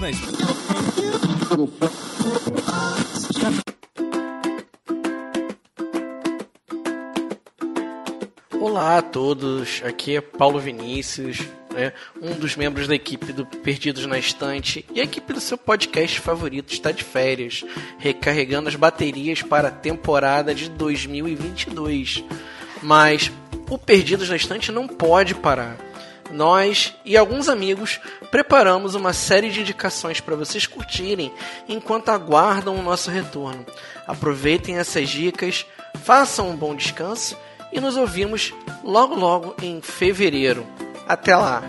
Na Estante. Olá a todos, aqui é Paulo Vinícius, né, um dos membros da equipe do Perdidos na Estante e a equipe do seu podcast favorito está de férias, recarregando as baterias para a temporada de 2022. Mas o Perdidos na Estante não pode parar. Nós e alguns amigos preparamos uma série de indicações para vocês curtirem enquanto aguardam o nosso retorno. Aproveitem essas dicas, façam um bom descanso e nos ouvimos logo logo em fevereiro. Até lá!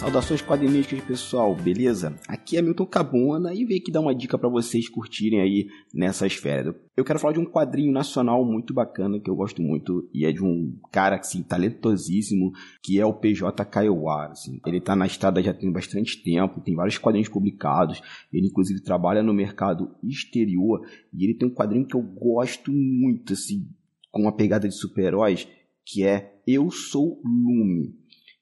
Saudações quadrinísticas, pessoal, beleza? Aqui é Milton Cabona e veio aqui dar uma dica para vocês curtirem aí nessas férias. Eu quero falar de um quadrinho nacional muito bacana que eu gosto muito e é de um cara assim, talentosíssimo que é o PJ Kaiowá. Assim. Ele tá na estrada já tem bastante tempo, tem vários quadrinhos publicados, ele inclusive trabalha no mercado exterior e ele tem um quadrinho que eu gosto muito, assim, com uma pegada de super-heróis, que é Eu Sou Lume.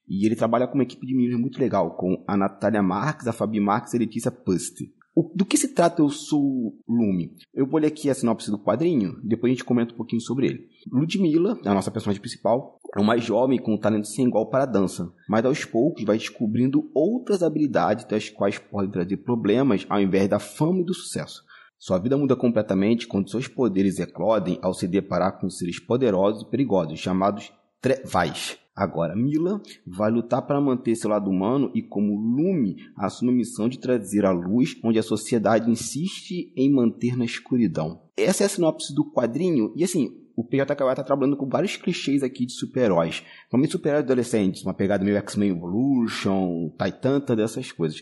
E ele trabalha com uma equipe de meninos muito legal, com a Natália Marques, a Fabi Marques e a Letícia Puster. do que se trata Eu Sou Lume? Eu vou ler aqui a sinopse do quadrinho, depois a gente comenta um pouquinho sobre ele. Ludmilla, a nossa personagem principal, é uma jovem com um talento sem igual para a dança, mas aos poucos vai descobrindo outras habilidades das quais podem trazer problemas ao invés da fama e do sucesso. Sua vida muda completamente quando seus poderes eclodem ao se deparar com seres poderosos e perigosos, chamados Trevais. Agora, Mila vai lutar para manter seu lado humano e, como Lume, assume a missão de trazer a luz onde a sociedade insiste em manter na escuridão. Essa é a sinopse do quadrinho, e assim, o PJ está trabalhando com vários clichês aqui de super-heróis. Principalmente super-heróis adolescentes, uma pegada meio X-Men Evolution, Titanta, dessas coisas.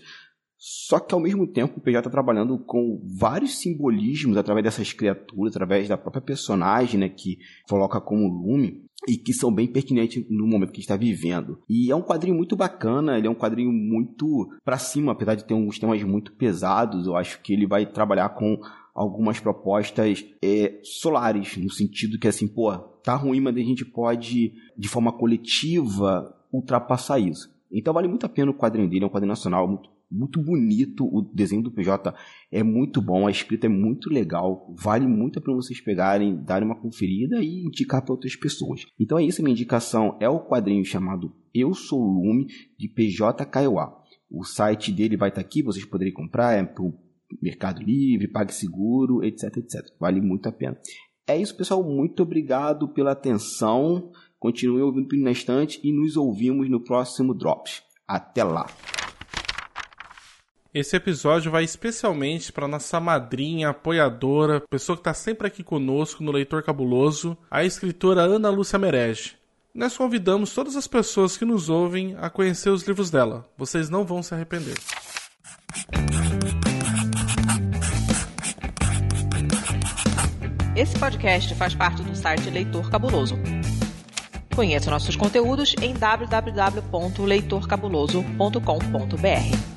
Só que ao mesmo tempo o PJ está trabalhando com vários simbolismos através dessas criaturas, através da própria personagem, né, que coloca como lume e que são bem pertinentes no momento que está vivendo. E é um quadrinho muito bacana, ele é um quadrinho muito para cima, apesar de ter uns temas muito pesados. Eu acho que ele vai trabalhar com algumas propostas é, solares, no sentido que assim, pô, tá ruim, mas a gente pode, de forma coletiva, ultrapassar isso. Então vale muito a pena o quadrinho dele, é um quadrinho nacional muito muito bonito, o desenho do PJ é muito bom, a escrita é muito legal, vale muito para vocês pegarem, darem uma conferida e indicar para outras pessoas. Então é isso, minha indicação é o quadrinho chamado Eu Sou Lume, de PJ Kaiowá. O site dele vai estar tá aqui, vocês poderem comprar, é pro Mercado Livre, PagSeguro, etc, etc. Vale muito a pena. É isso, pessoal. Muito obrigado pela atenção. Continue ouvindo na Estante e nos ouvimos no próximo Drops. Até lá! Esse episódio vai especialmente para nossa madrinha, apoiadora, pessoa que está sempre aqui conosco no Leitor Cabuloso, a escritora Ana Lúcia Merege. Nós convidamos todas as pessoas que nos ouvem a conhecer os livros dela. Vocês não vão se arrepender. Esse podcast faz parte do site Leitor Cabuloso. Conheça nossos conteúdos em www.leitorcabuloso.com.br.